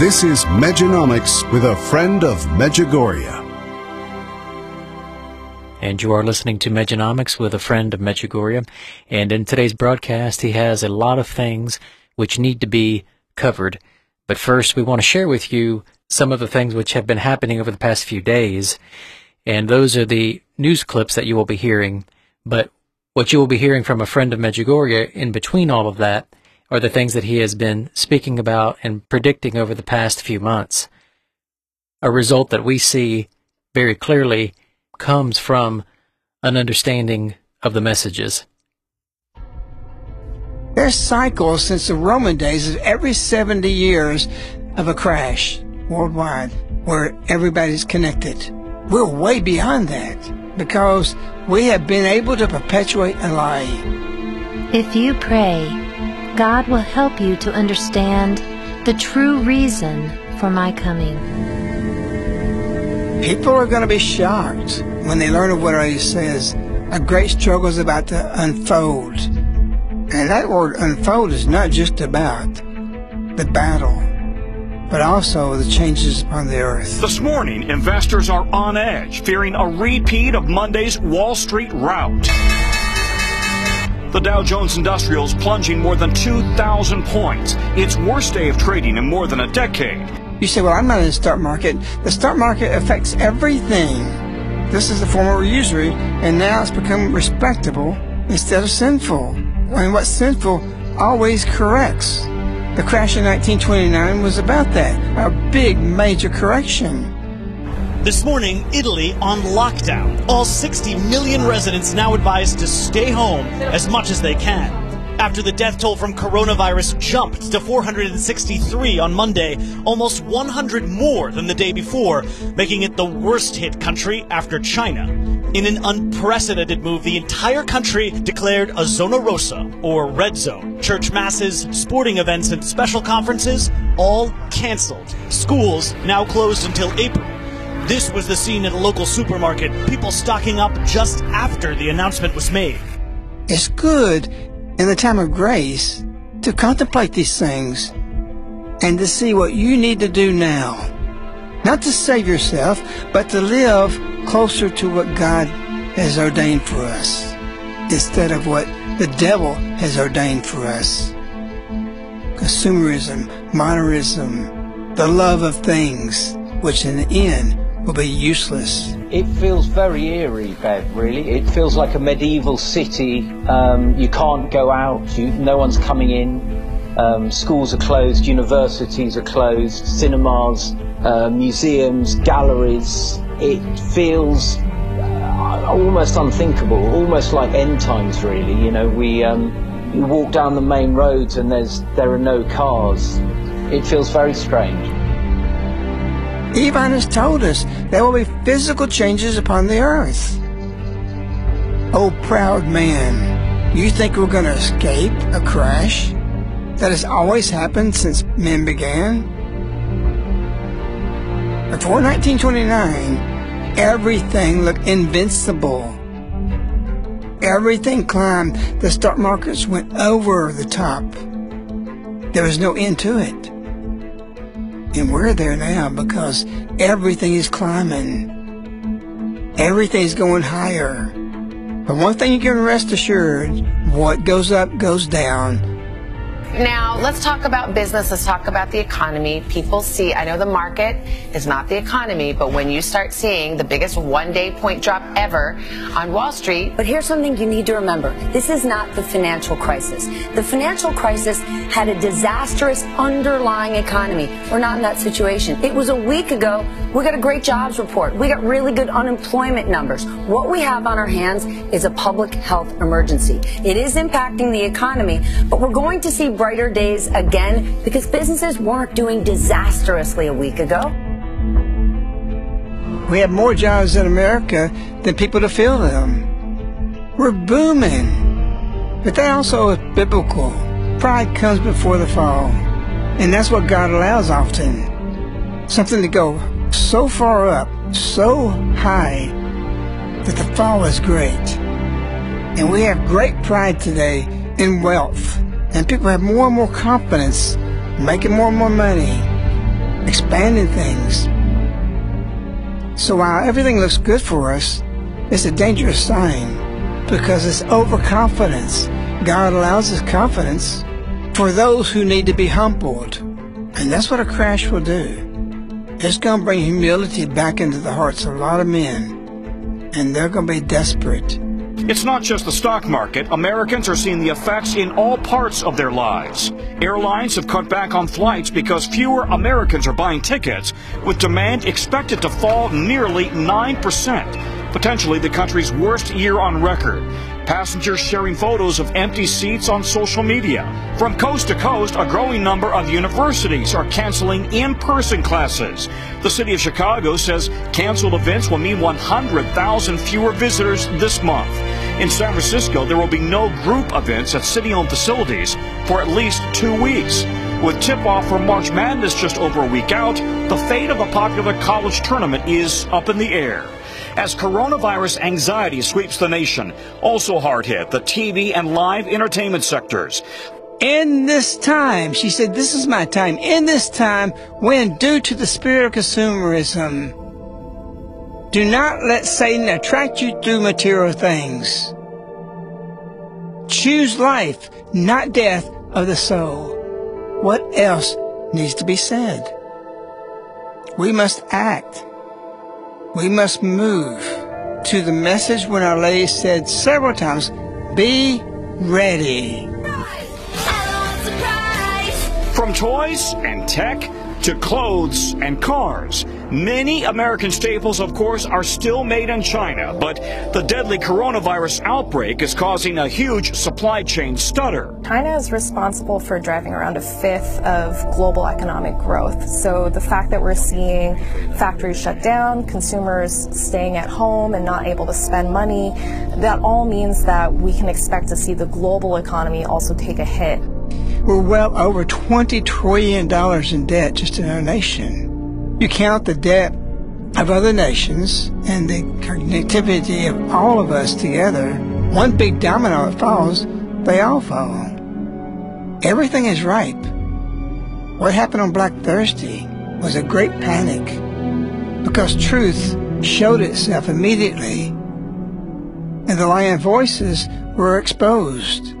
This is Mejanomics with a friend of Medjugorje. And you are listening to Mejanomics with a friend of Medjugorje. And in today's broadcast, he has a lot of things which need to be covered. But first, we want to share with you some of the things which have been happening over the past few days. And those are the news clips that you will be hearing. But what you will be hearing from a friend of Medjugorje in between all of that are the things that he has been speaking about and predicting over the past few months. A result that we see very clearly comes from an understanding of the messages. There's cycles since the Roman days of every 70 years of a crash worldwide where everybody's connected. We're way beyond that because we have been able to perpetuate a lie. If you pray, God will help you to understand the true reason for my coming. People are going to be shocked when they learn of what he says. A great struggle is about to unfold. And that word unfold is not just about the battle, but also the changes upon the earth. This morning, investors are on edge, fearing a repeat of Monday's Wall Street rout. The Dow Jones Industrials plunging more than 2,000 points, its worst day of trading in more than a decade. You say, well, I'm not in the stock market. The stock market affects everything. This is a form of usury, and now it's become respectable instead of sinful. And what's sinful always corrects. The crash in 1929 was about that, a big major correction. This morning, Italy on lockdown. All 60 million residents now advised to stay home as much as they can. After the death toll from coronavirus jumped to 463 on Monday, almost 100 more than the day before, making it the worst hit country after China. In an unprecedented move, the entire country declared a zona rosa, or red zone. Church masses, sporting events, and special conferences all canceled. Schools now closed until April. This was the scene at a local supermarket, people stocking up just after the announcement was made. It's good in the time of grace to contemplate these things and to see what you need to do now. Not to save yourself, but to live closer to what God has ordained for us instead of what the devil has ordained for us. Consumerism, modernism, the love of things, which in the end will be useless. It feels very eerie, Bev, really. It feels like a medieval city. Um, you can't go out, you, no one's coming in. Um, schools are closed, universities are closed, cinemas, uh, museums, galleries. It feels uh, almost unthinkable, almost like end times, really. You know, we um, you walk down the main roads and there's there are no cars. It feels very strange. Ivan has told us there will be physical changes upon the earth. Oh, proud man, you think we're going to escape a crash that has always happened since men began? Before 1929, everything looked invincible. Everything climbed. The stock markets went over the top. There was no end to it. And we're there now because everything is climbing. Everything's going higher. But one thing you can rest assured, what goes up goes down. Now, let's talk about business. Let's talk about the economy. People see, I know the market is not the economy, but when you start seeing the biggest one day point drop ever on Wall Street. But here's something you need to remember this is not the financial crisis. The financial crisis had a disastrous underlying economy. We're not in that situation. It was a week ago. We got a great jobs report. We got really good unemployment numbers. What we have on our hands is a public health emergency. It is impacting the economy, but we're going to see brighter days again because businesses weren't doing disastrously a week ago. We have more jobs in America than people to fill them. We're booming. But that also is biblical. Pride comes before the fall. And that's what God allows often. Something to go so far up, so high, that the fall is great. And we have great pride today in wealth. And people have more and more confidence, making more and more money, expanding things. So while everything looks good for us, it's a dangerous sign because it's overconfidence. God allows His confidence for those who need to be humbled. And that's what a crash will do. It's going to bring humility back into the hearts of a lot of men. And they're going to be desperate. It's not just the stock market. Americans are seeing the effects in all parts of their lives. Airlines have cut back on flights because fewer Americans are buying tickets, with demand expected to fall nearly 9%, potentially the country's worst year on record. Passengers sharing photos of empty seats on social media. From coast to coast, a growing number of universities are canceling in-person classes. The city of Chicago says canceled events will mean 100,000 fewer visitors this month. In San Francisco, there will be no group events at city-owned facilities for at least two weeks. With tip-off for March Madness just over a week out, the fate of a popular college tournament is up in the air. As coronavirus anxiety sweeps the nation, also hard hit the TV and live entertainment sectors. In this time, she said, this is my time. In this time, when due to the spirit of consumerism, do not let Satan attract you through material things. Choose life, not death of the soul. What else needs to be said? We must act. We must move to the message when Our Lady said several times, be ready. From toys and tech to clothes and cars. Many American staples, of course, are still made in China, but the deadly coronavirus outbreak is causing a huge supply chain stutter. China is responsible for driving around a fifth of global economic growth. So the fact that we're seeing factories shut down, consumers staying at home and not able to spend money, that all means that we can expect to see the global economy also take a hit. We're well over $20 trillion in debt just in our nation. You count the debt of other nations and the connectivity of all of us together, one big domino falls, they all fall. Everything is ripe. What happened on Black Thursday was a great panic because truth showed itself immediately and the lying voices were exposed.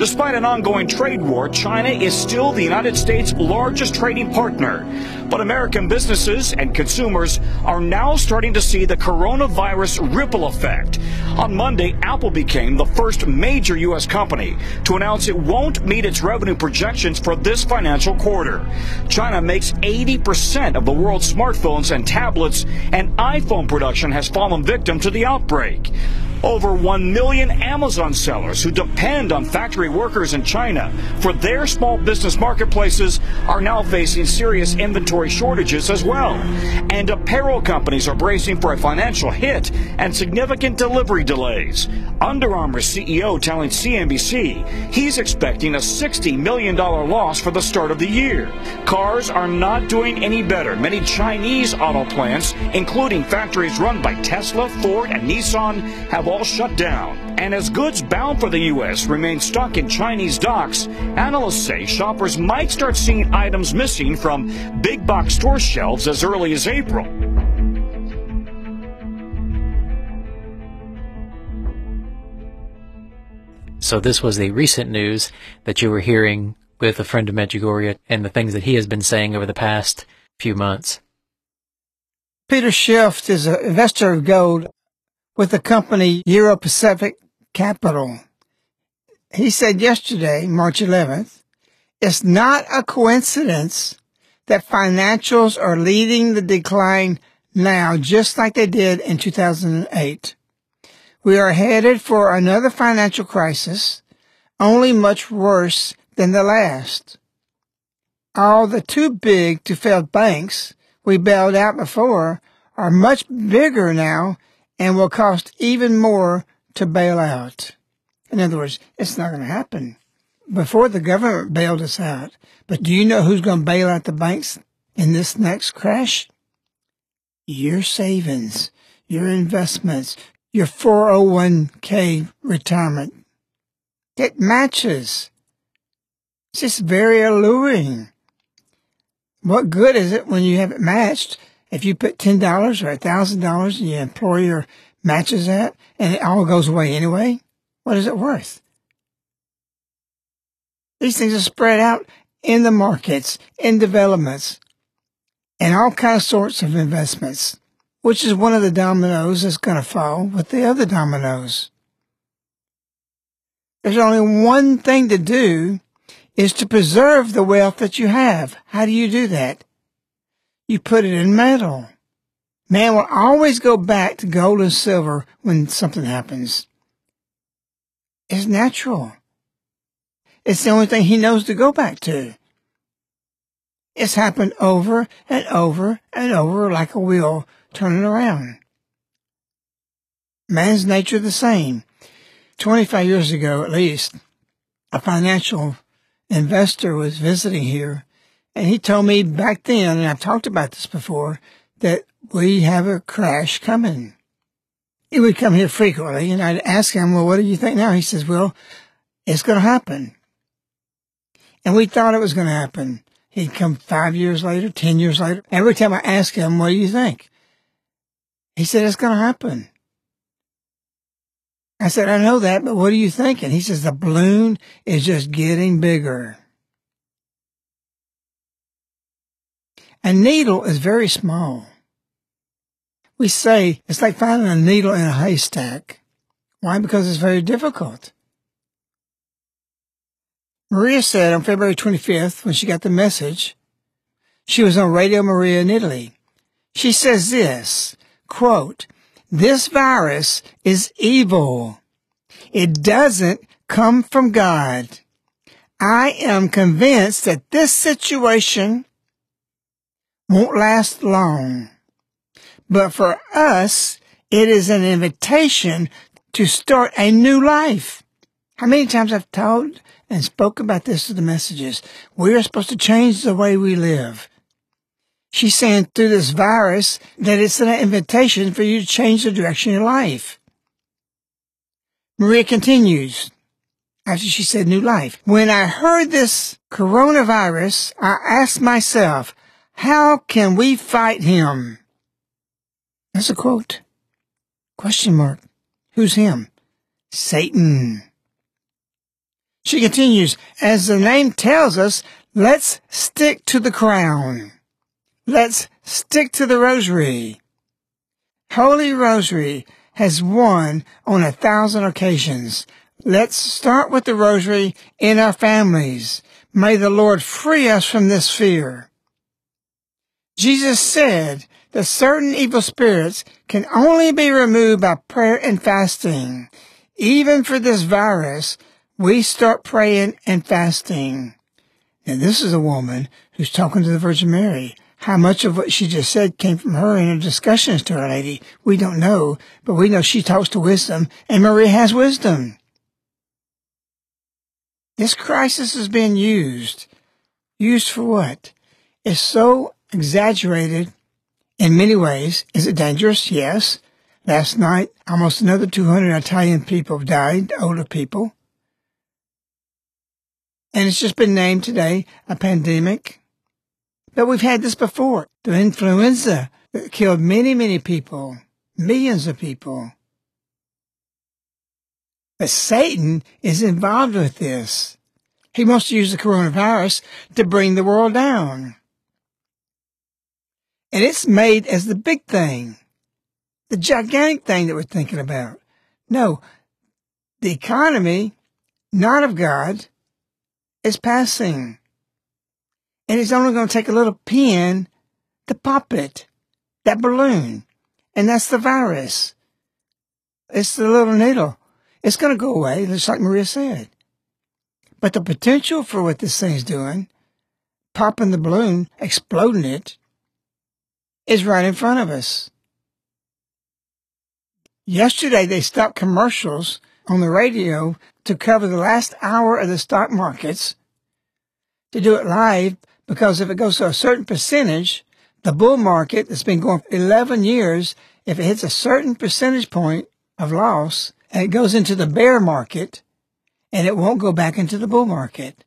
Despite an ongoing trade war, China is still the United States' largest trading partner. But American businesses and consumers are now starting to see the coronavirus ripple effect. On Monday, Apple became the first major U.S. company to announce it won't meet its revenue projections for this financial quarter. China makes 80% of the world's smartphones and tablets, and iPhone production has fallen victim to the outbreak. Over 1 million Amazon sellers who depend on factory workers in China for their small business marketplaces are now facing serious inventory shortages as well. And apparel companies are bracing for a financial hit and significant delivery delays. Under Armour CEO telling CNBC he's expecting a $60 million loss for the start of the year. Cars are not doing any better. Many Chinese auto plants, including factories run by Tesla, Ford, and Nissan, have all shut down. And as goods bound for the U.S. remain stuck in Chinese docks, analysts say shoppers might start seeing items missing from big box store shelves as early as April. So this was the recent news that you were hearing with a friend of Medjugorje and the things that he has been saying over the past few months. Peter Schiff is an investor of gold with the company Euro Pacific Capital. He said yesterday, March 11th, it's not a coincidence that financials are leading the decline now, just like they did in 2008. We are headed for another financial crisis, only much worse than the last. All the too big to fail banks we bailed out before are much bigger now and will cost even more to bail out. In other words, it's not going to happen. Before the government bailed us out, but do you know who's going to bail out the banks in this next crash? Your savings, your investments, your 401k retirement. It matches. It's just very alluring. What good is it when you have it matched if you put $10 or $1,000 and your employer matches that and it all goes away anyway? What is it worth? These things are spread out in the markets, in developments, and all kinds of sorts of investments, which is one of the dominoes that's going to fall with the other dominoes. There's only one thing to do is to preserve the wealth that you have. How do you do that? You put it in metal. Man will always go back to gold and silver when something happens. It's natural. It's the only thing he knows to go back to. It's happened over and over and over like a wheel turning around. Man's nature the same. 25 years ago, at least, a financial investor was visiting here and he told me back then, and I've talked about this before, that we have a crash coming. He would come here frequently and I'd ask him, well, what do you think now? He says, well, it's going to happen. And we thought it was going to happen. He'd come five years later, 10 years later. Every time I asked him, what do you think? He said, it's going to happen. I said, I know that, but what are you thinking? He says, the balloon is just getting bigger. A needle is very small. We say it's like finding a needle in a haystack. Why? Because it's very difficult. Maria said on February 25th, when she got the message, she was on Radio Maria in Italy. She says this, quote, this virus is evil. It doesn't come from God. I am convinced that this situation won't last long. But for us, it is an invitation to start a new life. How many times I've told and spoken about this to the messages. We are supposed to change the way we live. She's saying through this virus that it's an invitation for you to change the direction of your life. Maria continues, after she said new life. When I heard this coronavirus, I asked myself, how can we fight him? That's a quote. Question mark. Who's him? Satan. She continues, as the name tells us, let's stick to the crown. Let's stick to the rosary. Holy Rosary has won on a thousand occasions. Let's start with the rosary in our families. May the Lord free us from this fear. Jesus said that certain evil spirits can only be removed by prayer and fasting. Even for this virus, we start praying and fasting. Now this is a woman who's talking to the Virgin Mary. How much of what she just said came from her in her discussions to Our Lady, we don't know, but we know she talks to wisdom, and Maria has wisdom. This crisis is being used. Used for what? It's so exaggerated in many ways. Is it dangerous? Yes. Last night, almost another 200 Italian people died, older people. And it's just been named today a pandemic. But we've had this before. The influenza that killed many, many people, millions of people. But Satan is involved with this. He wants to use the coronavirus to bring the world down. And it's made as the big thing, the gigantic thing that we're thinking about. No, the economy, not of God, is passing. And it's only going to take a little pin to pop it, that balloon. And that's the virus. It's the little needle. It's going to go away, just like Maria said. But the potential for what this thing's doing, popping the balloon, exploding it, is right in front of us. Yesterday, they stopped commercials on the radio to cover the last hour of the stock markets to do it live because if it goes to a certain percentage, the bull market that's been going for 11 years, if it hits a certain percentage point of loss and it goes into the bear market and it won't go back into the bull market,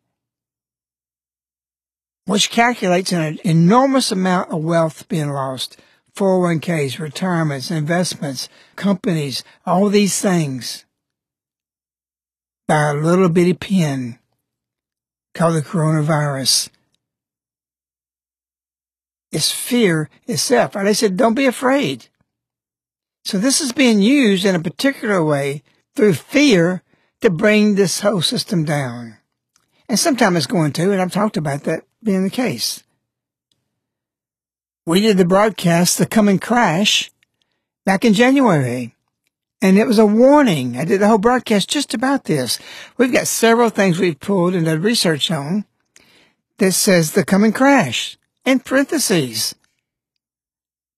which calculates an enormous amount of wealth being lost. 401ks, retirements, investments, companies, all these things by a little bitty pin called the coronavirus. It's fear itself. And they said, don't be afraid. So this is being used in a particular way through fear to bring this whole system down. And sometimes it's going to, and I've talked about that being the case. We did the broadcast, The Coming Crash, back in January. And it was a warning. I did the whole broadcast just about this. We've got several things we've pulled and done research on that says the coming crash in parentheses.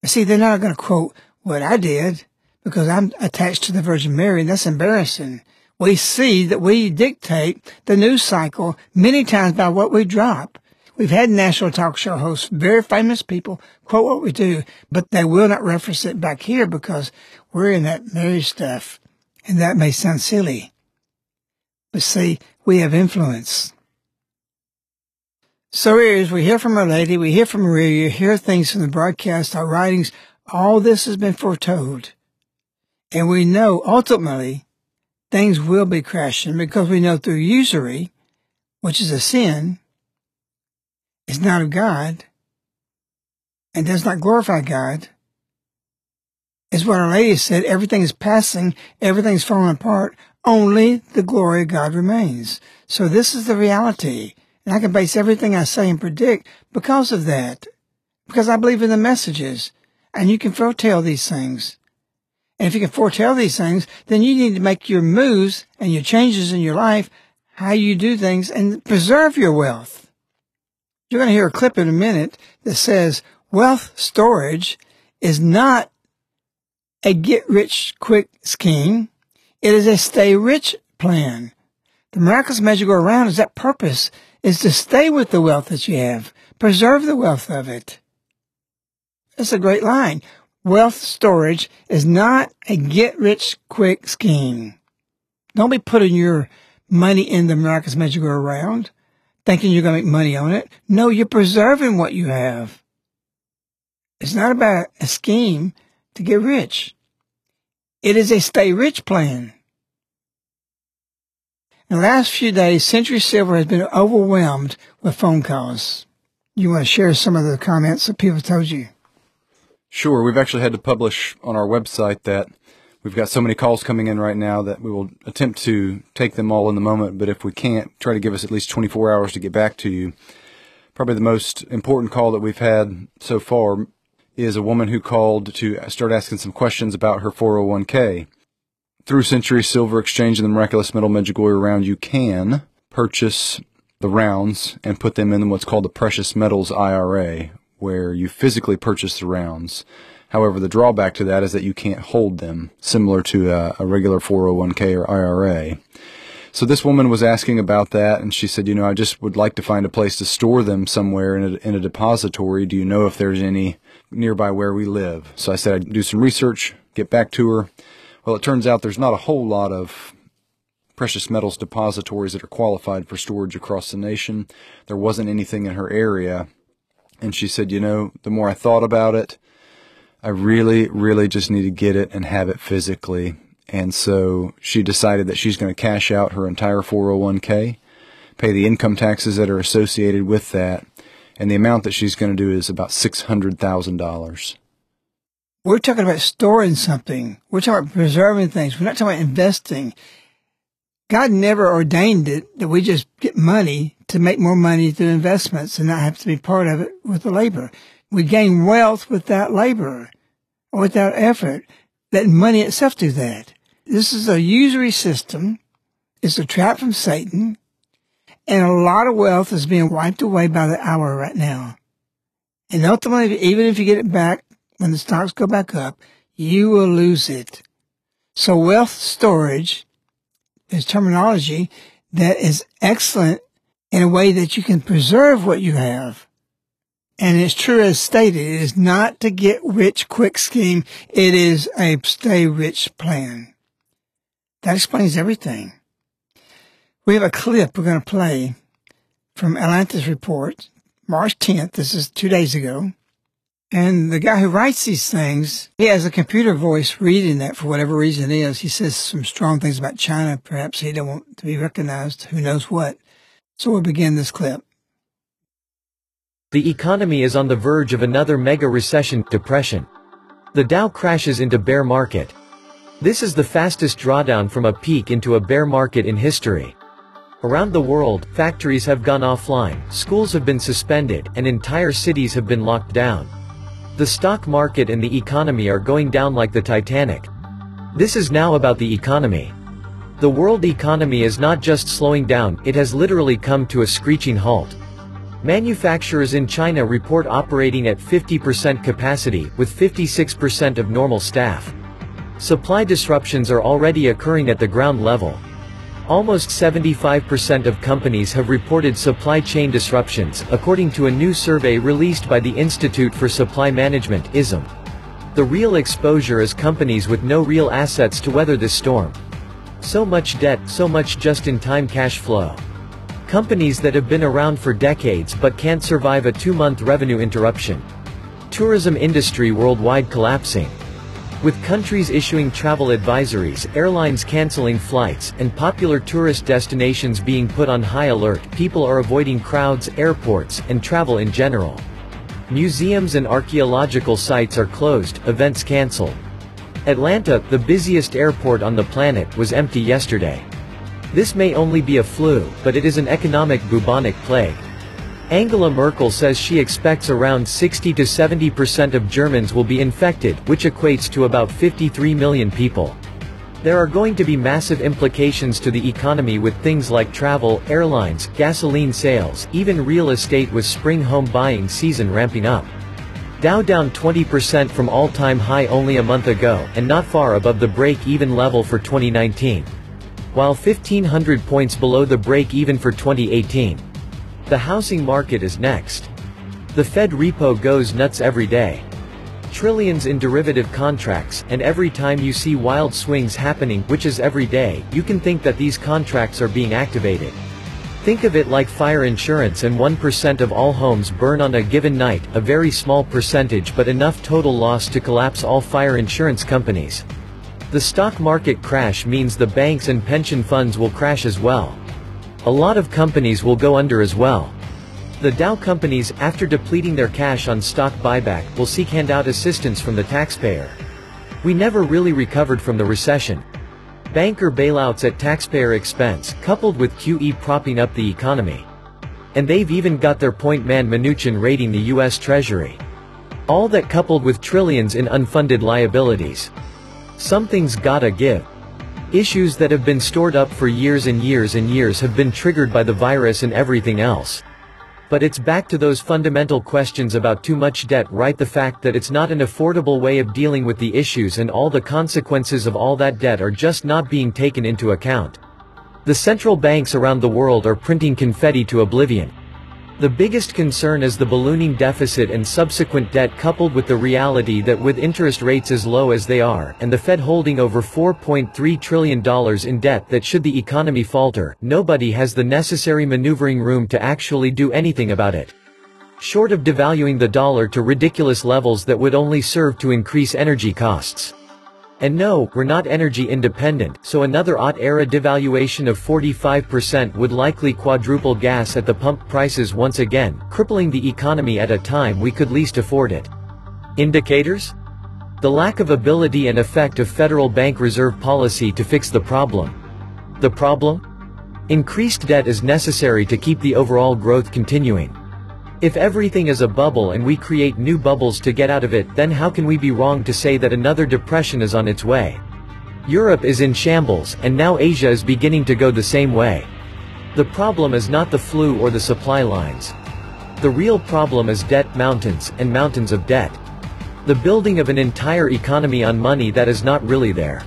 See, they're not going to quote what I did because I'm attached to the Virgin Mary and that's embarrassing. We see that we dictate the news cycle many times by what we drop. We've had national talk show hosts, very famous people, quote what we do, but they will not reference it back here because we're in that Mary stuff. And that may sound silly. But see, we have influence. So here is, we hear from Our Lady, we hear from Maria, you hear things from the broadcast, our writings, all this has been foretold. And we know ultimately things will be crashing because we know through usury, which is a sin, is not of God and does not glorify God, is what Our Lady said, everything is passing, everything's falling apart, only the glory of God remains. So this is the reality. And I can base everything I say and predict because of that. Because I believe in the messages. And you can foretell these things. And if you can foretell these things, then you need to make your moves and your changes in your life, how you do things, and preserve your wealth. You're going to hear a clip in a minute that says wealth storage is not a get rich quick scheme. It is a stay rich plan. The miraculous magic go around is that purpose is to stay with the wealth that you have, preserve the wealth of it. That's a great line. Wealth storage is not a get rich quick scheme. Don't be putting your money in the America's Magic Go Round, thinking you're going to make money on it. No, you're preserving what you have. It's not about a scheme to get rich. It is a stay rich plan. In the last few days, Century Silver has been overwhelmed with phone calls. You want to share some of the comments that people told you? Sure. We've actually had to publish on our website that we've got so many calls coming in right now that we will attempt to take them all in the moment. But if we can't, try to give us at least 24 hours to get back to you. Probably the most important call that we've had so far is a woman who called to start asking some questions about her 401k. Through Century Silver Exchange and the Miraculous Metal Medjugorje Round, you can purchase the rounds and put them in what's called the Precious Metals IRA, where you physically purchase the rounds. However, the drawback to that is that you can't hold them, similar to a, a regular 401k or IRA. So this woman was asking about that, and she said, you know, I just would like to find a place to store them somewhere in a, in a depository. Do you know if there's any nearby where we live? So I said I'd do some research, get back to her. Well, it turns out there's not a whole lot of precious metals depositories that are qualified for storage across the nation. There wasn't anything in her area. And she said, you know, the more I thought about it, I really, really just need to get it and have it physically. And so she decided that she's going to cash out her entire 401k, pay the income taxes that are associated with that, and the amount that she's going to do is about $600,000. We're talking about storing something. We're talking about preserving things. We're not talking about investing. God never ordained it that we just get money to make more money through investments and not have to be part of it with the labor. We gain wealth with that labor or without effort. Let money itself do that. This is a usury system. It's a trap from Satan. And a lot of wealth is being wiped away by the hour right now. And ultimately, even if you get it back, when the stocks go back up, you will lose it. So wealth storage is terminology that is excellent in a way that you can preserve what you have. And it's true as stated, it is not to get rich quick scheme. It is a stay rich plan. That explains everything. We have a clip we're going to play from Atlantis Report, March 10th. This is two days ago. And the guy who writes these things, he has a computer voice reading that for whatever reason it is. He says some strong things about China. Perhaps he don't want to be recognized. Who knows what? So we'll begin this clip. The economy is on the verge of another mega recession, depression. The Dow crashes into bear market. This is the fastest drawdown from a peak into a bear market in history. Around the world, factories have gone offline, schools have been suspended, and entire cities have been locked down. The stock market and the economy are going down like the Titanic. This is now about the economy. The world economy is not just slowing down, it has literally come to a screeching halt. Manufacturers in China report operating at 50% capacity, with 56% of normal staff. Supply disruptions are already occurring at the ground level. Almost 75% of companies have reported supply chain disruptions, according to a new survey released by the Institute for Supply Management ISM. The real exposure is companies with no real assets to weather this storm. So much debt, so much just-in-time cash flow. Companies that have been around for decades but can't survive a two-month revenue interruption. Tourism industry worldwide collapsing. With countries issuing travel advisories, airlines canceling flights, and popular tourist destinations being put on high alert, people are avoiding crowds, airports, and travel in general. Museums and archaeological sites are closed, events canceled. Atlanta, the busiest airport on the planet, was empty yesterday. This may only be a flu, but it is an economic bubonic plague. Angela Merkel says she expects around 60 to 70% of Germans will be infected, which equates to about 53 million people. There are going to be massive implications to the economy with things like travel, airlines, gasoline sales, even real estate with spring home buying season ramping up. Dow down 20% from all-time high only a month ago, and not far above the break-even level for 2019. While 1500 points below the break-even for 2018. The housing market is next. The Fed repo goes nuts every day. trillions in derivative contracts, and every time you see wild swings happening, which is every day, you can think that these contracts are being activated. Think of it like fire insurance and 1% of all homes burn on a given night, a very small percentage but enough total loss to collapse all fire insurance companies. The stock market crash means the banks and pension funds will crash as well. A lot of companies will go under as well. The Dow companies, after depleting their cash on stock buyback, will seek handout assistance from the taxpayer. We never really recovered from the recession. Banker bailouts at taxpayer expense, coupled with QE propping up the economy. And they've even got their point man Mnuchin raiding the US Treasury. All that coupled with trillions in unfunded liabilities. Something's gotta give. Issues that have been stored up for years and years and years have been triggered by the virus and everything else. But it's back to those fundamental questions about too much debt right the fact that it's not an affordable way of dealing with the issues and all the consequences of all that debt are just not being taken into account. The central banks around the world are printing confetti to oblivion. The biggest concern is the ballooning deficit and subsequent debt coupled with the reality that with interest rates as low as they are, and the Fed holding over $4.3 trillion in debt that should the economy falter, nobody has the necessary maneuvering room to actually do anything about it. Short of devaluing the dollar to ridiculous levels that would only serve to increase energy costs. And no, we're not energy independent, so another OT-era devaluation of 45% would likely quadruple gas at the pump prices once again, crippling the economy at a time we could least afford it. Indicators? The lack of ability and effect of Federal Bank Reserve policy to fix the problem. The problem? Increased debt is necessary to keep the overall growth continuing. If everything is a bubble and we create new bubbles to get out of it then how can we be wrong to say that another depression is on its way? Europe is in shambles, and now Asia is beginning to go the same way. The problem is not the flu or the supply lines. The real problem is debt mountains, and mountains of debt. The building of an entire economy on money that is not really there.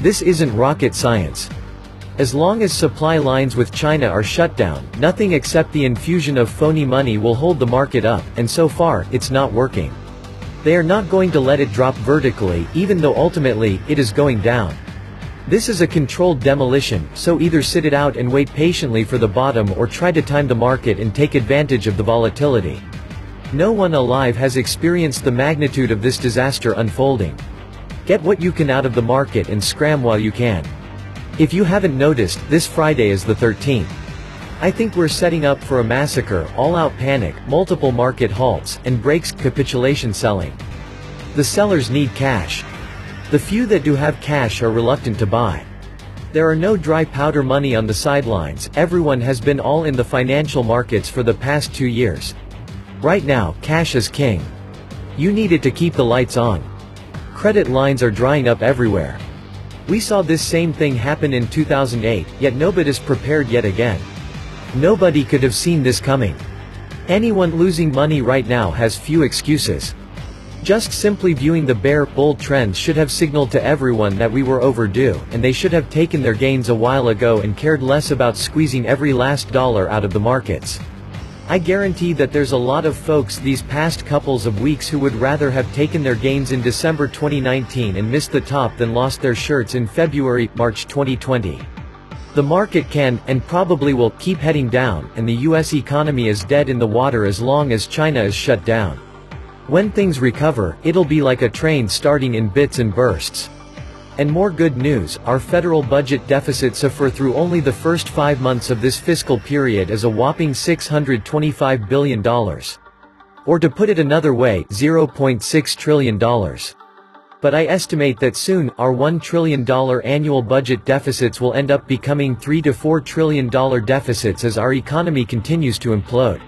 This isn't rocket science. As long as supply lines with China are shut down, nothing except the infusion of phony money will hold the market up, and so far, it's not working. They are not going to let it drop vertically, even though ultimately, it is going down. This is a controlled demolition, so either sit it out and wait patiently for the bottom or try to time the market and take advantage of the volatility. No one alive has experienced the magnitude of this disaster unfolding. Get what you can out of the market and scram while you can. If you haven't noticed, this Friday is the 13th. I think we're setting up for a massacre, all-out panic, multiple market halts, and breaks, capitulation selling. The sellers need cash. The few that do have cash are reluctant to buy. There are no dry powder money on the sidelines, everyone has been all in the financial markets for the past two years. Right now, cash is king. You need it to keep the lights on. Credit lines are drying up everywhere. We saw this same thing happen in 2008, yet nobody's prepared yet again. Nobody could have seen this coming. Anyone losing money right now has few excuses. Just simply viewing the bear bull trends should have signaled to everyone that we were overdue, and they should have taken their gains a while ago and cared less about squeezing every last dollar out of the markets. I guarantee that there's a lot of folks these past couples of weeks who would rather have taken their gains in December 2019 and missed the top than lost their shirts in February, March 2020. The market can, and probably will, keep heading down, and the US economy is dead in the water as long as China is shut down. When things recover, it'll be like a train starting in bits and bursts. And more good news, our federal budget deficit suffer through only the first five months of this fiscal period is a whopping $625 billion. Or to put it another way, $0.6 trillion. But I estimate that soon, our $1 trillion annual budget deficits will end up becoming 3 to $4 trillion deficits as our economy continues to implode.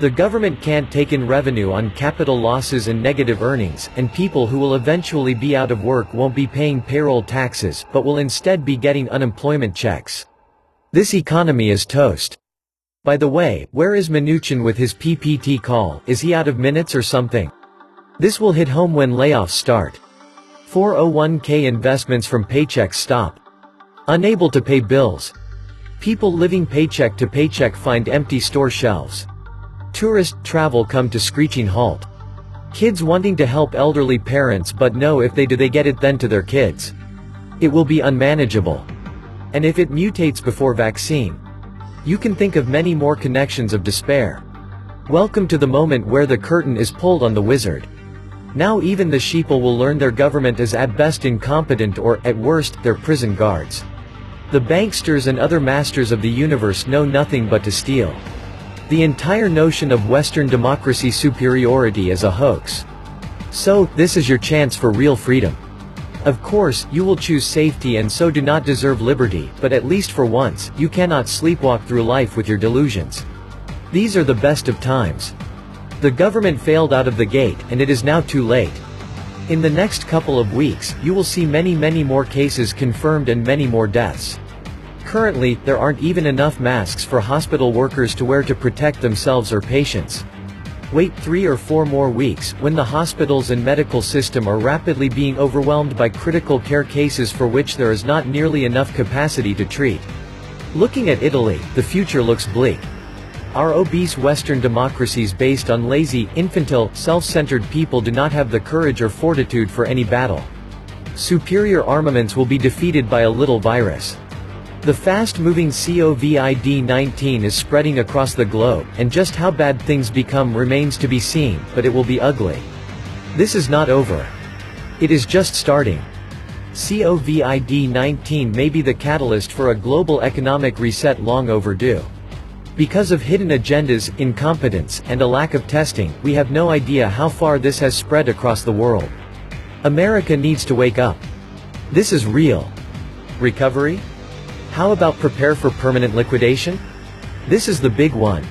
The government can't take in revenue on capital losses and negative earnings, and people who will eventually be out of work won't be paying payroll taxes, but will instead be getting unemployment checks. This economy is toast. By the way, where is Mnuchin with his PPT call, is he out of minutes or something? This will hit home when layoffs start. 401k investments from paychecks stop. Unable to pay bills. People living paycheck to paycheck find empty store shelves. Tourist travel come to screeching halt. Kids wanting to help elderly parents but know if they do they get it then to their kids. It will be unmanageable. And if it mutates before vaccine, you can think of many more connections of despair. Welcome to the moment where the curtain is pulled on the wizard. Now even the sheeple will learn their government is at best incompetent or, at worst, their prison guards. The banksters and other masters of the universe know nothing but to steal. The entire notion of Western democracy superiority is a hoax. So, this is your chance for real freedom. Of course, you will choose safety and so do not deserve liberty, but at least for once, you cannot sleepwalk through life with your delusions. These are the best of times. The government failed out of the gate, and it is now too late. In the next couple of weeks, you will see many many more cases confirmed and many more deaths. Currently, there aren't even enough masks for hospital workers to wear to protect themselves or patients. Wait three or four more weeks, when the hospitals and medical system are rapidly being overwhelmed by critical care cases for which there is not nearly enough capacity to treat. Looking at Italy, the future looks bleak. Our obese Western democracies based on lazy, infantile, self-centered people do not have the courage or fortitude for any battle. Superior armaments will be defeated by a little virus. The fast-moving COVID-19 is spreading across the globe, and just how bad things become remains to be seen, but it will be ugly. This is not over. It is just starting. COVID-19 may be the catalyst for a global economic reset long overdue. Because of hidden agendas, incompetence, and a lack of testing, we have no idea how far this has spread across the world. America needs to wake up. This is real. Recovery? How about prepare for permanent liquidation? This is the big one.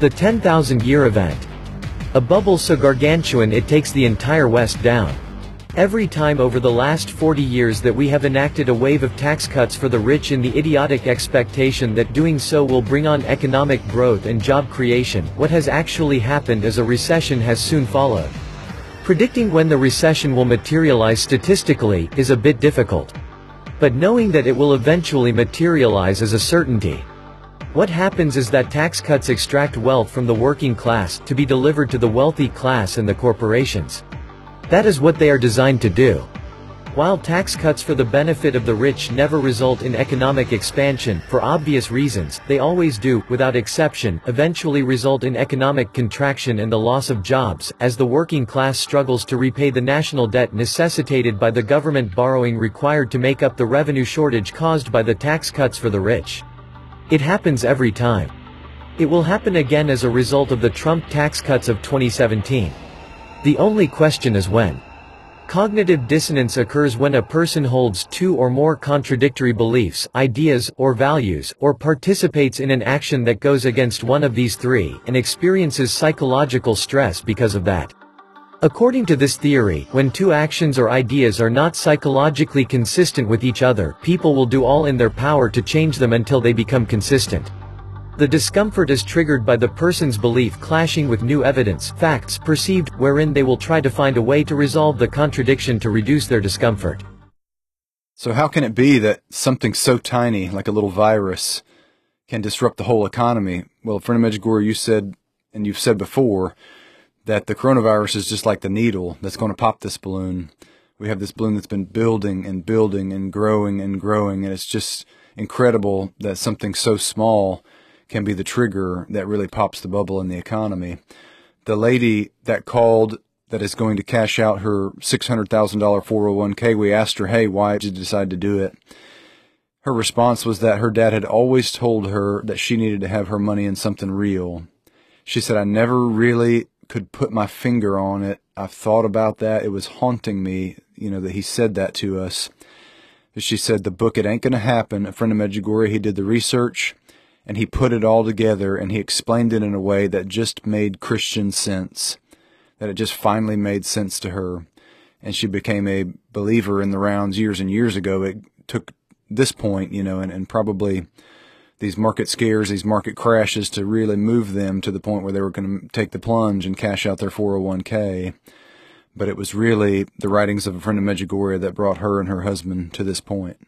The 10,000 year event. A bubble so gargantuan it takes the entire West down. Every time over the last 40 years that we have enacted a wave of tax cuts for the rich in the idiotic expectation that doing so will bring on economic growth and job creation, what has actually happened is a recession has soon followed. Predicting when the recession will materialize statistically is a bit difficult. But knowing that it will eventually materialize is a certainty. What happens is that tax cuts extract wealth from the working class to be delivered to the wealthy class and the corporations. That is what they are designed to do. While tax cuts for the benefit of the rich never result in economic expansion, for obvious reasons, they always do, without exception, eventually result in economic contraction and the loss of jobs, as the working class struggles to repay the national debt necessitated by the government borrowing required to make up the revenue shortage caused by the tax cuts for the rich. It happens every time. It will happen again as a result of the Trump tax cuts of 2017. The only question is when. Cognitive dissonance occurs when a person holds two or more contradictory beliefs, ideas, or values, or participates in an action that goes against one of these three, and experiences psychological stress because of that. According to this theory, when two actions or ideas are not psychologically consistent with each other, people will do all in their power to change them until they become consistent. The discomfort is triggered by the person's belief clashing with new evidence, facts perceived, wherein they will try to find a way to resolve the contradiction to reduce their discomfort. So how can it be that something so tiny, like a little virus, can disrupt the whole economy? Well, of Medjugorje, you said, and you've said before, that the coronavirus is just like the needle that's going to pop this balloon. We have this balloon that's been building and building and growing and growing, and it's just incredible that something so small can be the trigger that really pops the bubble in the economy. The lady that called that is going to cash out her $600,000 401k, we asked her, hey, why did you decide to do it? Her response was that her dad had always told her that she needed to have her money in something real. She said, I never really could put my finger on it. I've thought about that. It was haunting me, you know, that he said that to us. She said, the book, It Ain't Gonna Happen, a friend of Medjugorje, he did the research and he put it all together and he explained it in a way that just made Christian sense, that it just finally made sense to her. And she became a believer in the rounds years and years ago. It took this point, you know, and, and probably these market scares, these market crashes to really move them to the point where they were going to take the plunge and cash out their 401k. But it was really the writings of a friend of Medjugorje that brought her and her husband to this point.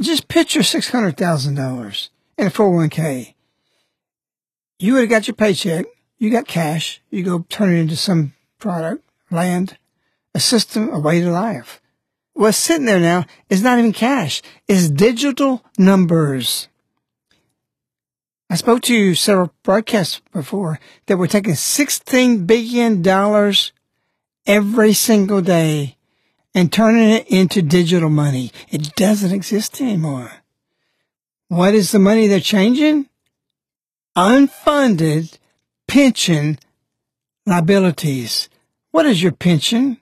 Just picture $600,000 in a 401k. You would have got your paycheck, you got cash, you go turn it into some product, land, a system, a way to life. What's sitting there now is not even cash. It's digital numbers. I spoke to several broadcasts before that we're taking $16 billion every single day and turning it into digital money. It doesn't exist anymore. What is the money they're changing? Unfunded pension liabilities. What is your pension?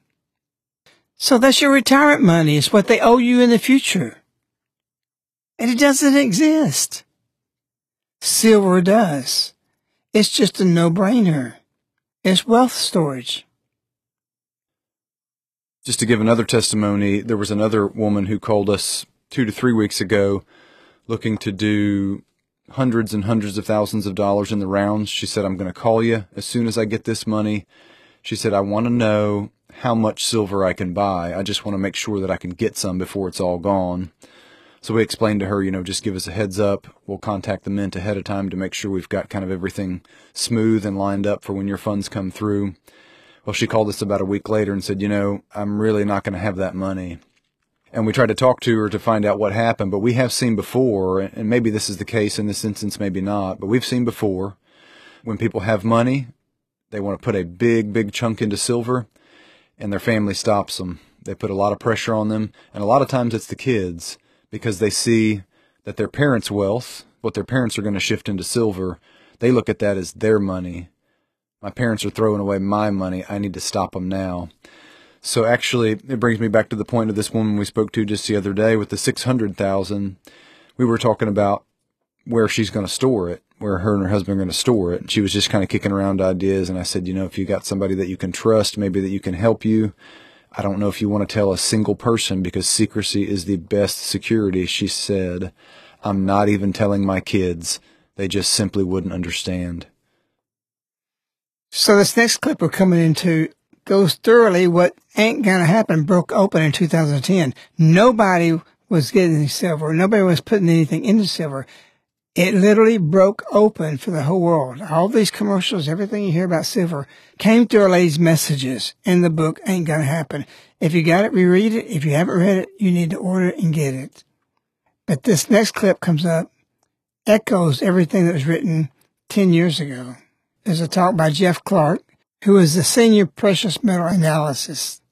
So that's your retirement money. It's what they owe you in the future. And it doesn't exist. Silver does. It's just a no-brainer. It's wealth storage. Just to give another testimony, there was another woman who called us two to three weeks ago looking to do hundreds and hundreds of thousands of dollars in the rounds. She said, I'm going to call you as soon as I get this money. She said, I want to know how much silver I can buy. I just want to make sure that I can get some before it's all gone. So we explained to her, you know, just give us a heads up. We'll contact the mint ahead of time to make sure we've got kind of everything smooth and lined up for when your funds come through. Well, she called us about a week later and said, you know, I'm really not going to have that money. And we tried to talk to her to find out what happened, but we have seen before, and maybe this is the case in this instance, maybe not, but we've seen before when people have money, they want to put a big, big chunk into silver, and their family stops them. They put a lot of pressure on them, and a lot of times it's the kids because they see that their parents' wealth, what their parents are going to shift into silver, they look at that as their money. My parents are throwing away my money. I need to stop them now. So actually, it brings me back to the point of this woman we spoke to just the other day with the 600,000. We were talking about where she's going to store it, where her and her husband are going to store it. And she was just kind of kicking around ideas. And I said, you know, if you got somebody that you can trust, maybe that you can help you, I don't know if you want to tell a single person because secrecy is the best security. She said, I'm not even telling my kids. They just simply wouldn't understand. So this next clip we're coming into goes thoroughly what ain't gonna happen broke open in 2010. Nobody was getting silver. Nobody was putting anything into silver. It literally broke open for the whole world. All these commercials, everything you hear about silver came through Our Lady's messages in the book Ain't Gonna Happen. If you got it, reread it. If you haven't read it, you need to order it and get it. But this next clip comes up, echoes everything that was written 10 years ago. There's a talk by Jeff Clark, who is the senior precious metal analyst.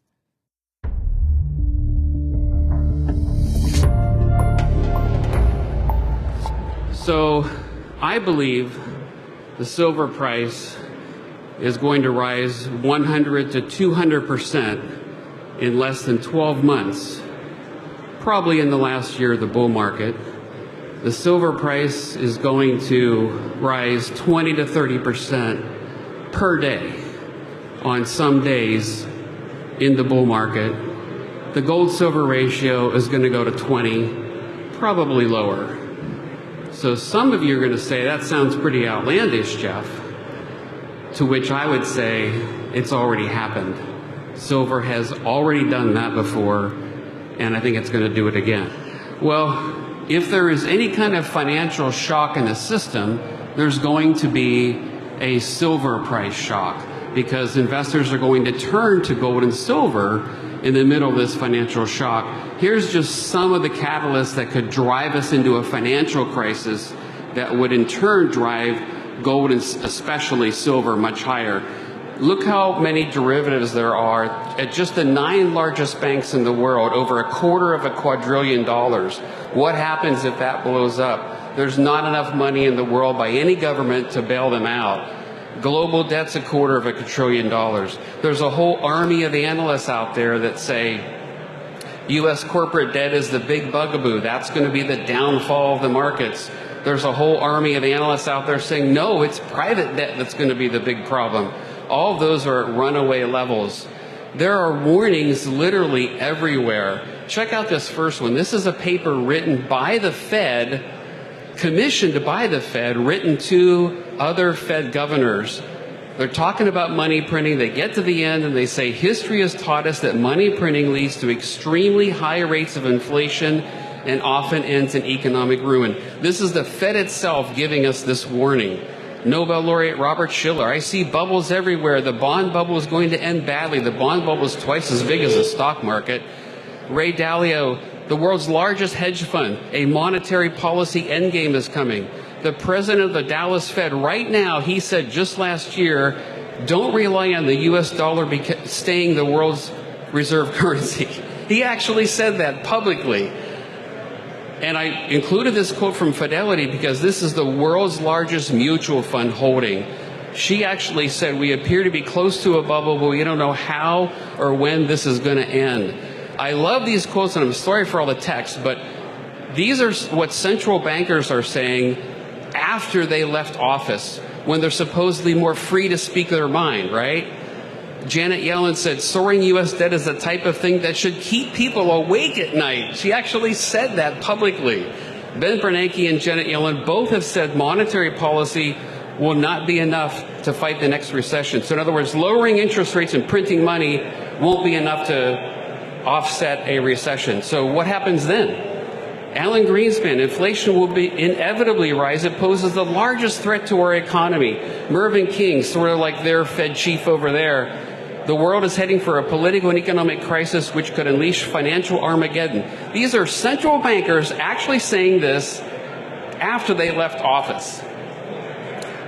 So I believe the silver price is going to rise 100 to 200 percent in less than 12 months, probably in the last year of the bull market. The silver price is going to rise 20 to 30 percent per day on some days in the bull market. The gold silver ratio is going to go to 20, probably lower. So some of you are going to say, that sounds pretty outlandish, Jeff. To which I would say, it's already happened. Silver has already done that before, and I think it's going to do it again. Well, if there is any kind of financial shock in the system, there's going to be a silver price shock because investors are going to turn to gold and silver in the middle of this financial shock. Here's just some of the catalysts that could drive us into a financial crisis that would in turn drive gold and especially silver much higher. Look how many derivatives there are at just the nine largest banks in the world, over a quarter of a quadrillion dollars. What happens if that blows up? There's not enough money in the world by any government to bail them out. Global debt's a quarter of a quadrillion dollars. There's a whole army of analysts out there that say U.S. corporate debt is the big bugaboo. That's going to be the downfall of the markets. There's a whole army of analysts out there saying, no, it's private debt that's going to be the big problem. All of those are at runaway levels. There are warnings literally everywhere. Check out this first one. This is a paper written by the Fed, commissioned by the Fed, written to other Fed governors. They're talking about money printing. They get to the end and they say history has taught us that money printing leads to extremely high rates of inflation and often ends in economic ruin. This is the Fed itself giving us this warning. Nobel laureate Robert Shiller. I see bubbles everywhere. The bond bubble is going to end badly. The bond bubble is twice as big as the stock market. Ray Dalio, the world's largest hedge fund, a monetary policy endgame is coming. The president of the Dallas Fed, right now, he said just last year, don't rely on the US dollar beca- staying the world's reserve currency. He actually said that publicly. And I included this quote from Fidelity because this is the world's largest mutual fund holding. She actually said, We appear to be close to a bubble, but we don't know how or when this is going to end. I love these quotes, and I'm sorry for all the text, but these are what central bankers are saying after they left office when they're supposedly more free to speak their mind, right? Janet Yellen said soaring U.S. debt is the type of thing that should keep people awake at night. She actually said that publicly. Ben Bernanke and Janet Yellen both have said monetary policy will not be enough to fight the next recession. So, in other words, lowering interest rates and printing money won't be enough to offset a recession. So, what happens then? Alan Greenspan, inflation will be inevitably rise. It poses the largest threat to our economy. Mervyn King, sort of like their Fed chief over there, the world is heading for a political and economic crisis which could unleash financial Armageddon. These are central bankers actually saying this after they left office.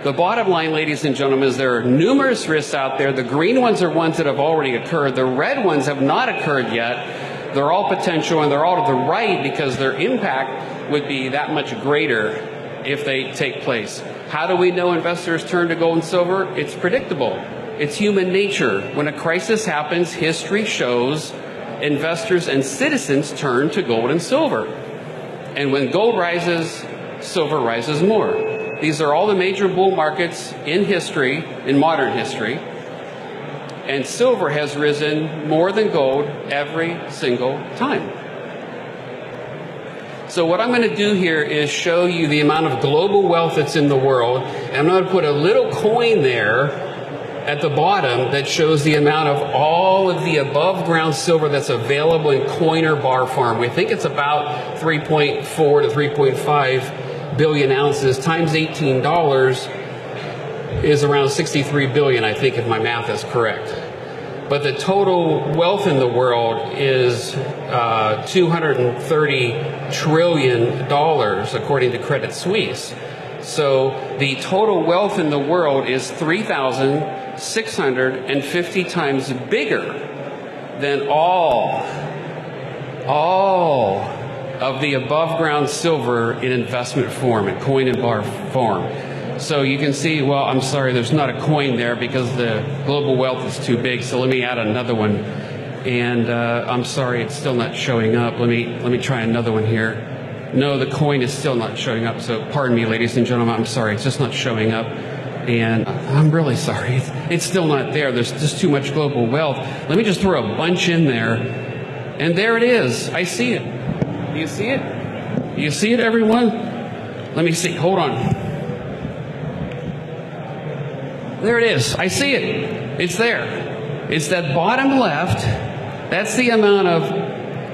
The bottom line, ladies and gentlemen, is there are numerous risks out there. The green ones are ones that have already occurred. The red ones have not occurred yet. They're all potential and they're all to the right because their impact would be that much greater if they take place. How do we know investors turn to gold and silver? It's predictable. It's human nature. When a crisis happens, history shows investors and citizens turn to gold and silver. And when gold rises, silver rises more. These are all the major bull markets in history, in modern history. And silver has risen more than gold every single time. So what I'm going to do here is show you the amount of global wealth that's in the world. And I'm going to put a little coin there at the bottom that shows the amount of all of the above ground silver that's available in Coiner Bar Farm. We think it's about 3.4 to 3.5 billion ounces times $18 is around 63 billion, I think, if my math is correct. But the total wealth in the world is uh, 230 trillion dollars, according to Credit Suisse. So the total wealth in the world is 3,650 times bigger than all, all of the above ground silver in investment form, in coin and bar form. So you can see, well, I'm sorry, there's not a coin there because the global wealth is too big. So let me add another one. And uh, I'm sorry, it's still not showing up. Let me let me try another one here. No, the coin is still not showing up. So pardon me, ladies and gentlemen. I'm sorry, it's just not showing up and I'm really sorry. It's, it's still not there. There's just too much global wealth. Let me just throw a bunch in there. And there it is. I see it. Do you see it? Do you see it, everyone? Let me see. Hold on. There it is. I see it. It's there. It's that bottom left. That's the amount of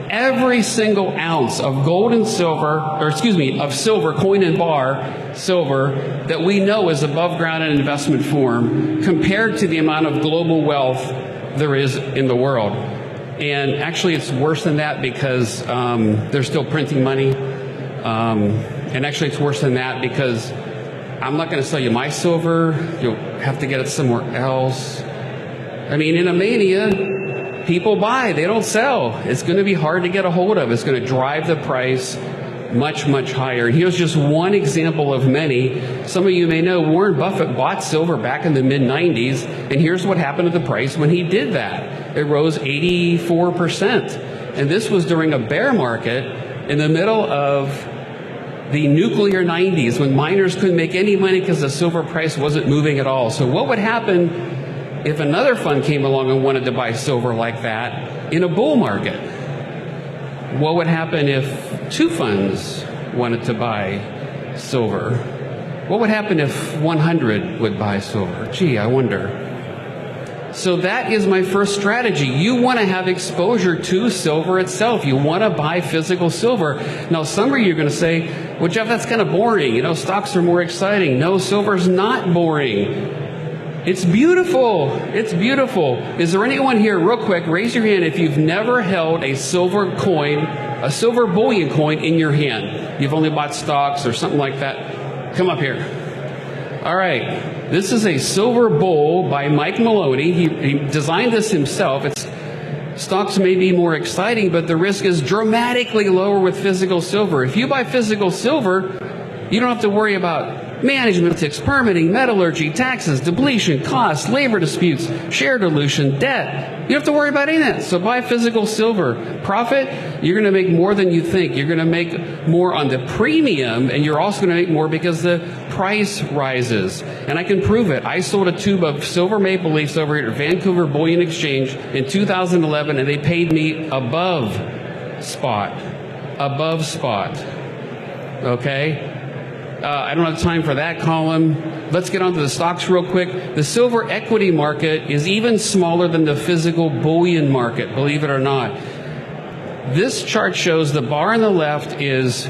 every single ounce of gold and silver, or excuse me, of silver, coin and bar, silver, that we know is above ground in investment form compared to the amount of global wealth there is in the world. And actually, it's worse than that because um, they're still printing money. Um, and actually, it's worse than that because I'm not going to sell you my silver. You'll have to get it somewhere else. I mean, in a mania, people buy, they don't sell. It's going to be hard to get a hold of. It's going to drive the price much, much higher. Here's just one example of many. Some of you may know Warren Buffett bought silver back in the mid 90s, and here's what happened to the price when he did that. It rose 84%. And this was during a bear market in the middle of the nuclear 90s when miners couldn't make any money because the silver price wasn't moving at all. So, what would happen if another fund came along and wanted to buy silver like that in a bull market, what would happen if two funds wanted to buy silver? What would happen if 100 would buy silver? Gee, I wonder. So that is my first strategy. You want to have exposure to silver itself. You want to buy physical silver. Now, some of you are going to say, well, Jeff, that's kind of boring. You know, stocks are more exciting. No, silver's not boring. It's beautiful. It's beautiful. Is there anyone here, real quick, raise your hand if you've never held a silver coin, a silver bullion coin in your hand. You've only bought stocks or something like that. Come up here. All right. This is a silver bowl by Mike Maloney. He, he designed this himself. It's stocks may be more exciting, but the risk is dramatically lower with physical silver. If you buy physical silver, you don't have to worry about management ticks, permitting, metallurgy, taxes, depletion, costs, labor disputes, share dilution, debt. You don't have to worry about any of that. So buy physical silver. Profit, you're going to make more than you think. You're going to make more on the premium, and you're also going to make more because the price rises. And I can prove it. I sold a tube of silver maple leafs over here at Vancouver Bullion Exchange in 2011, and they paid me above spot. Above spot. Okay? Uh, I don't have time for that column. Let's get on to the stocks real quick. The silver equity market is even smaller than the physical bullion market, believe it or not. This chart shows the bar on the left is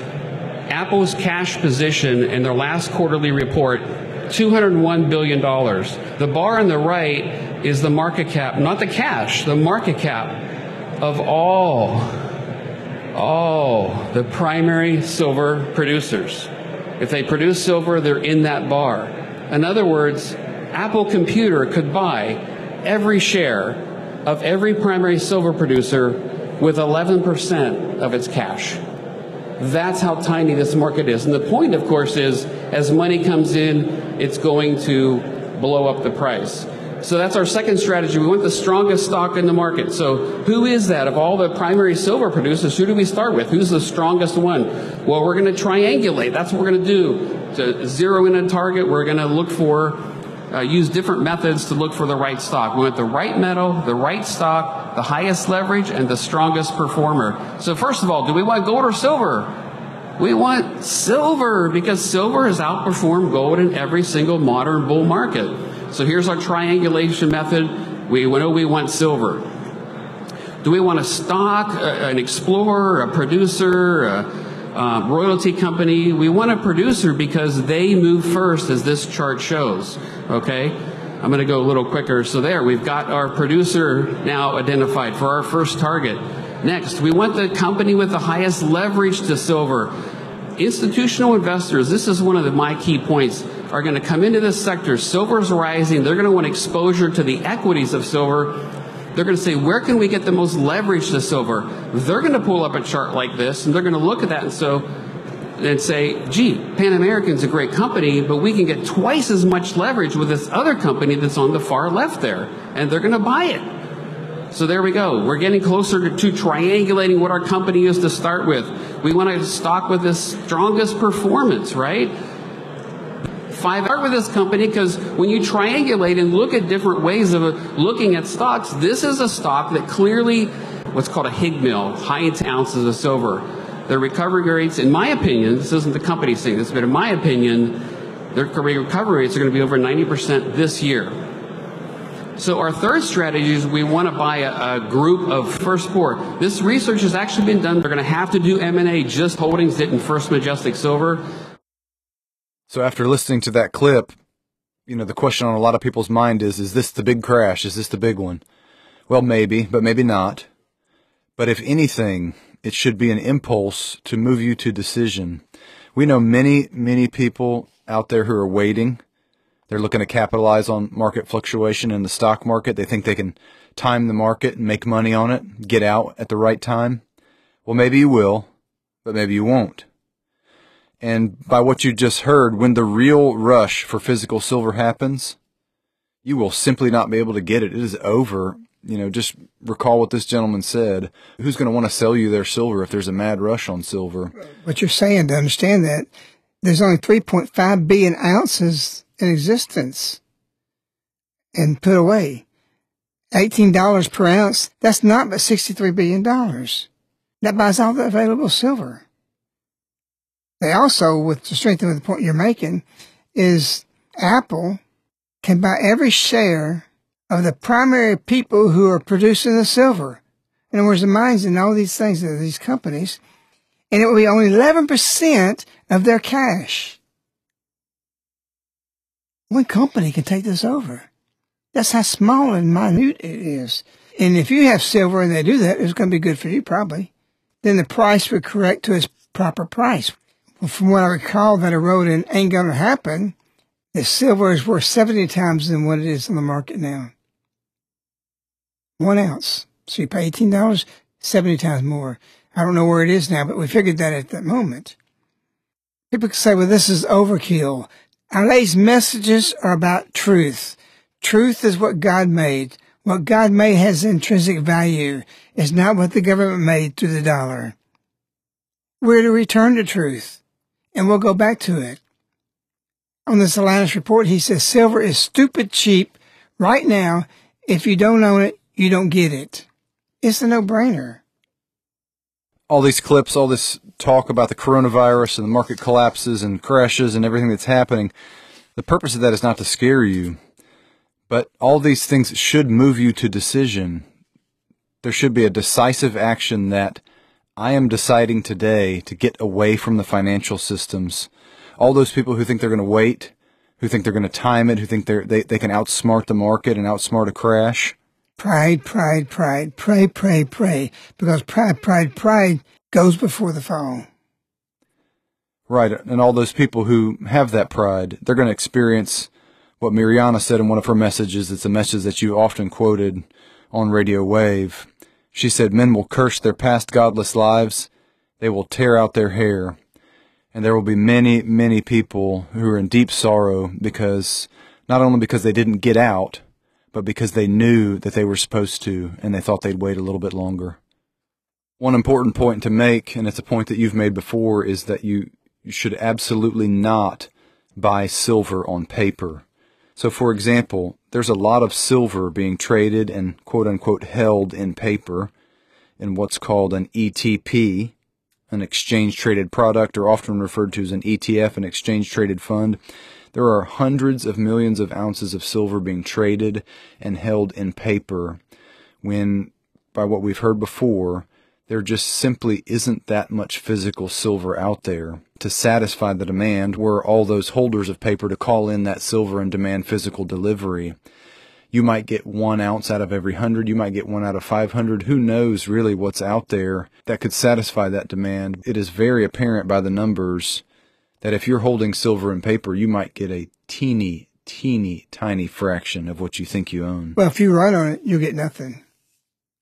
Apple's cash position in their last quarterly report, $201 billion. The bar on the right is the market cap, not the cash, the market cap of all, all the primary silver producers. If they produce silver, they're in that bar. In other words, Apple Computer could buy every share of every primary silver producer with 11% of its cash. That's how tiny this market is. And the point, of course, is as money comes in, it's going to blow up the price. So that's our second strategy. We want the strongest stock in the market. So who is that? Of all the primary silver producers, who do we start with? Who's the strongest one? Well, we're going to triangulate. That's what we're going to do. To zero in a target, we're going to look for, uh, use different methods to look for the right stock. We want the right metal, the right stock, the highest leverage, and the strongest performer. So first of all, do we want gold or silver? We want silver because silver has outperformed gold in every single modern bull market. So here's our triangulation method. We know we want silver. Do we want a stock, uh, an explorer, a producer, a, a royalty company? We want a producer because they move first, as this chart shows. Okay? I'm going to go a little quicker. So there, we've got our producer now identified for our first target. Next, we want the company with the highest leverage to silver. Institutional investors, this is one of the, my key points are going to come into this sector. Silver's rising. They're going to want exposure to the equities of silver. They're going to say, where can we get the most leverage to silver? They're going to pull up a chart like this and they're going to look at that and so and say, gee, Pan American's a great company, but we can get twice as much leverage with this other company that's on the far left there. And they're going to buy it. So there we go. We're getting closer to triangulating what our company is to start with. We want to stock with the strongest performance, right? Five start with this company because when you triangulate and look at different ways of looking at stocks, this is a stock that clearly, what's called a Higg mill, high ounces of silver. Their recovery rates, in my opinion, this isn't the company saying this, but in my opinion, their recovery rates are going to be over 90% this year. So our third strategy is we want to buy a, a, group of First Pour. This research has actually been done. They're going to have to do M&A. Just Holdings did in First Majestic Silver. So after listening to that clip, you know, the question on a lot of people's mind is, is this the big crash? Is this the big one? Well, maybe, but maybe not. But if anything, it should be an impulse to move you to decision. We know many, many people out there who are waiting. They're looking to capitalize on market fluctuation in the stock market. They think they can time the market and make money on it, get out at the right time. Well, maybe you will, but maybe you won't. And by what you just heard, when the real rush for physical silver happens, you will simply not be able to get it. It is over. You know, just recall what this gentleman said. Who's going to want to sell you their silver if there's a mad rush on silver? What you're saying, to understand that, there's only 3.5 billion ounces in existence and put away. $18 per ounce, that's not but $63 billion. That buys all the available silver. They also, with the strength of the point you're making, is Apple can buy every share of the primary people who are producing the silver. In other words, the mines and all these things, uh, these companies, and it will be only 11% of their cash. One company can take this over. That's how small and minute it is. And if you have silver and they do that, it's going to be good for you probably. Then the price would correct to its proper price. From what I recall that I wrote in Ain't Gonna Happen, the silver is worth 70 times than what it is on the market now. One ounce. So you pay $18, 70 times more. I don't know where it is now, but we figured that at that moment. People say, well, this is overkill. Our Lady's messages are about truth. Truth is what God made. What God made has intrinsic value. It's not what the government made through the dollar. We're to return to truth, and we'll go back to it. On the Solanus report, he says silver is stupid cheap right now. If you don't own it, you don't get it. It's a no-brainer. All these clips, all this talk about the coronavirus and the market collapses and crashes and everything that's happening, the purpose of that is not to scare you. But all these things should move you to decision. There should be a decisive action that I am deciding today to get away from the financial systems. All those people who think they're going to wait, who think they're going to time it, who think they're, they, they can outsmart the market and outsmart a crash. Pride, pride, pride, pray, pray, pray, because pride, pride, pride goes before the fall. Right. And all those people who have that pride, they're going to experience what Mirjana said in one of her messages. It's a message that you often quoted on Radio Wave. She said, Men will curse their past godless lives. They will tear out their hair. And there will be many, many people who are in deep sorrow because, not only because they didn't get out, but because they knew that they were supposed to and they thought they'd wait a little bit longer. One important point to make, and it's a point that you've made before, is that you, should absolutely not buy silver on paper. So, for example, there's a lot of silver being traded and quote unquote held in paper in what's called an ETP, an exchange traded product, or often referred to as an ETF, an exchange traded fund. There are hundreds of millions of ounces of silver being traded and held in paper when, by what we've heard before, there just simply isn't that much physical silver out there to satisfy the demand were all those holders of paper to call in that silver and demand physical delivery. You might get one ounce out of every hundred. You might get one out of 500. Who knows really what's out there that could satisfy that demand? It is very apparent by the numbers that if you're holding silver and paper, you might get a teeny, teeny, tiny fraction of what you think you own. Well, if you write on it, you'll get nothing.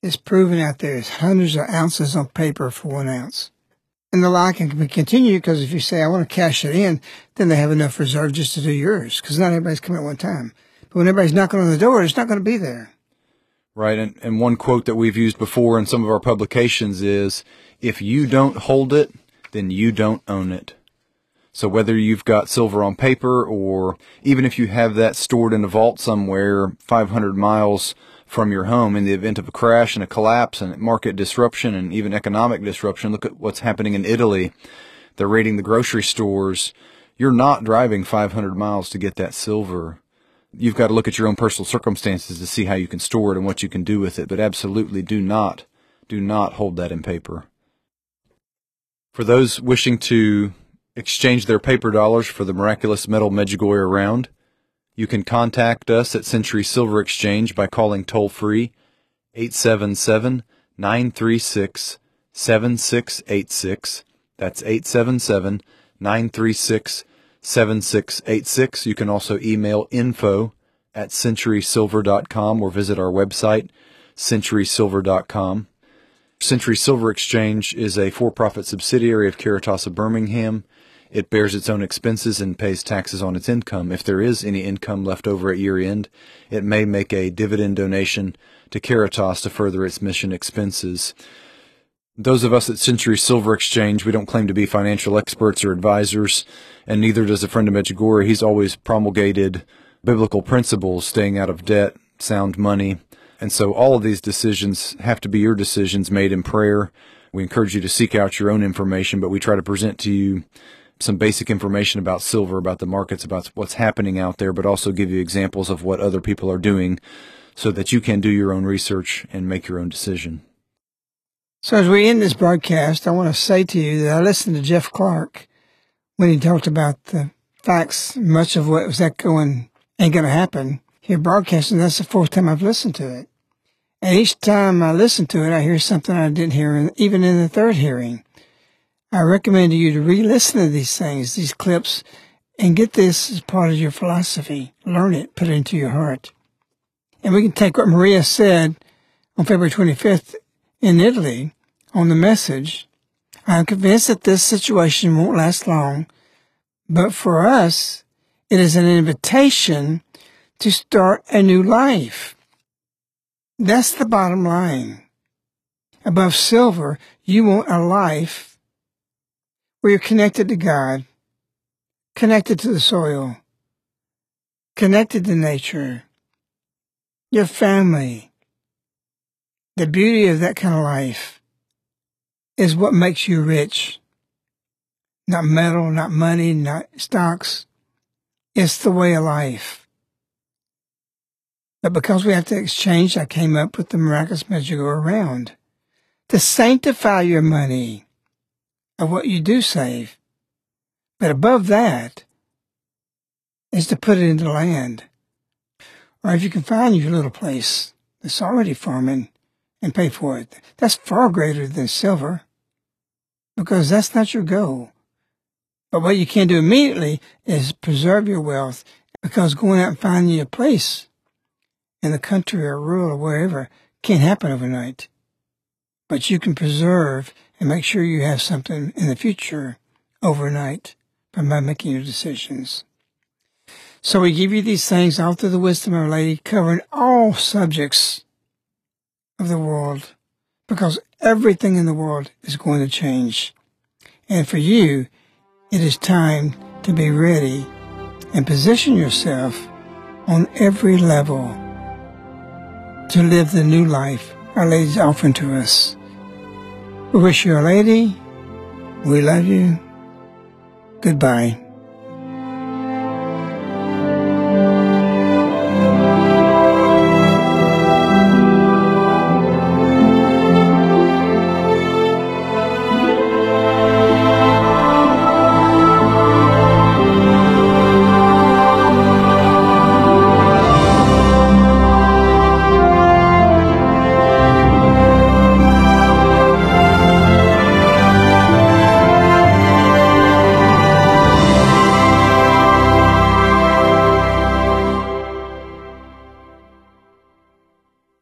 It's proven out there. It's hundreds of ounces on paper for one ounce. And the lie can continue because if you say, I want to cash it in, then they have enough reserve just to do yours because not everybody's coming at one time. But when everybody's knocking on the door, it's not going to be there. Right. And, and one quote that we've used before in some of our publications is, if you don't hold it, then you don't own it. So whether you've got silver on paper or even if you have that stored in a vault somewhere 500 miles from your home in the event of a crash and a collapse and market disruption and even economic disruption, look at what's happening in Italy. They're raiding the grocery stores. You're not driving 500 miles to get that silver. You've got to look at your own personal circumstances to see how you can store it and what you can do with it, but absolutely do not, do not hold that in paper. For those wishing to exchange their paper dollars for the miraculous metal Medjugorje round. You can contact us at Century Silver Exchange by calling toll free 877 936 7686. That's 877 936 7686. You can also email info at centurysilver.com or visit our website, centurysilver.com. Century Silver Exchange is a for profit subsidiary of Caritas of Birmingham. It bears its own expenses and pays taxes on its income. If there is any income left over at year end, it may make a dividend donation to Caritas to further its mission expenses. Those of us at Century Silver Exchange, we don't claim to be financial experts or advisors, and neither does a friend of Medjugorje. He's always promulgated biblical principles, staying out of debt, sound money. And so all of these decisions have to be your decisions made in prayer. We encourage you to seek out your own information, but we try to present to you some basic information about silver, about the markets, about what's happening out there, but also give you examples of what other people are doing so that you can do your own research and make your own decision. So as we end this broadcast, I want to say to you that I listened to Jeff Clark when he talked about the facts, much of what was echoing ain't going to happen here broadcasting. That's the fourth time I've listened to it. And each time I listen to it, I hear something I didn't hear, even in the third hearing. I recommend to you to re-listen to these things, these clips, and get this as part of your philosophy. Learn it, put it into your heart. And we can take what Marija said on February 25th in Italy on the message. I'm convinced that this situation won't last long, but for us, it is an invitation to start a new life. That's the bottom line. Above silver, you want a life where you're connected to God, connected to the soil, connected to nature, your family. The beauty of that kind of life is what makes you rich. Not metal, not money, not stocks. It's the way of life. But because we have to exchange, I came up with the miraculous Medjugorje around to sanctify your money of what you do save. But above that is to put it into land. Or if you can find your little place that's already farming and pay for it, that's far greater than silver because that's not your goal. But what you can do immediately is preserve your wealth because going out and finding a place in the country or rural or wherever can't happen overnight. But you can preserve and make sure you have something in the future overnight by making your decisions. So we give you these things all through the wisdom of Our Lady, covering all subjects of the world, because everything in the world is going to change. And for you, it is time to be ready and position yourself on every level to live the new life Our Lady's offering to us. Wish you, a Lady. We love you. Goodbye.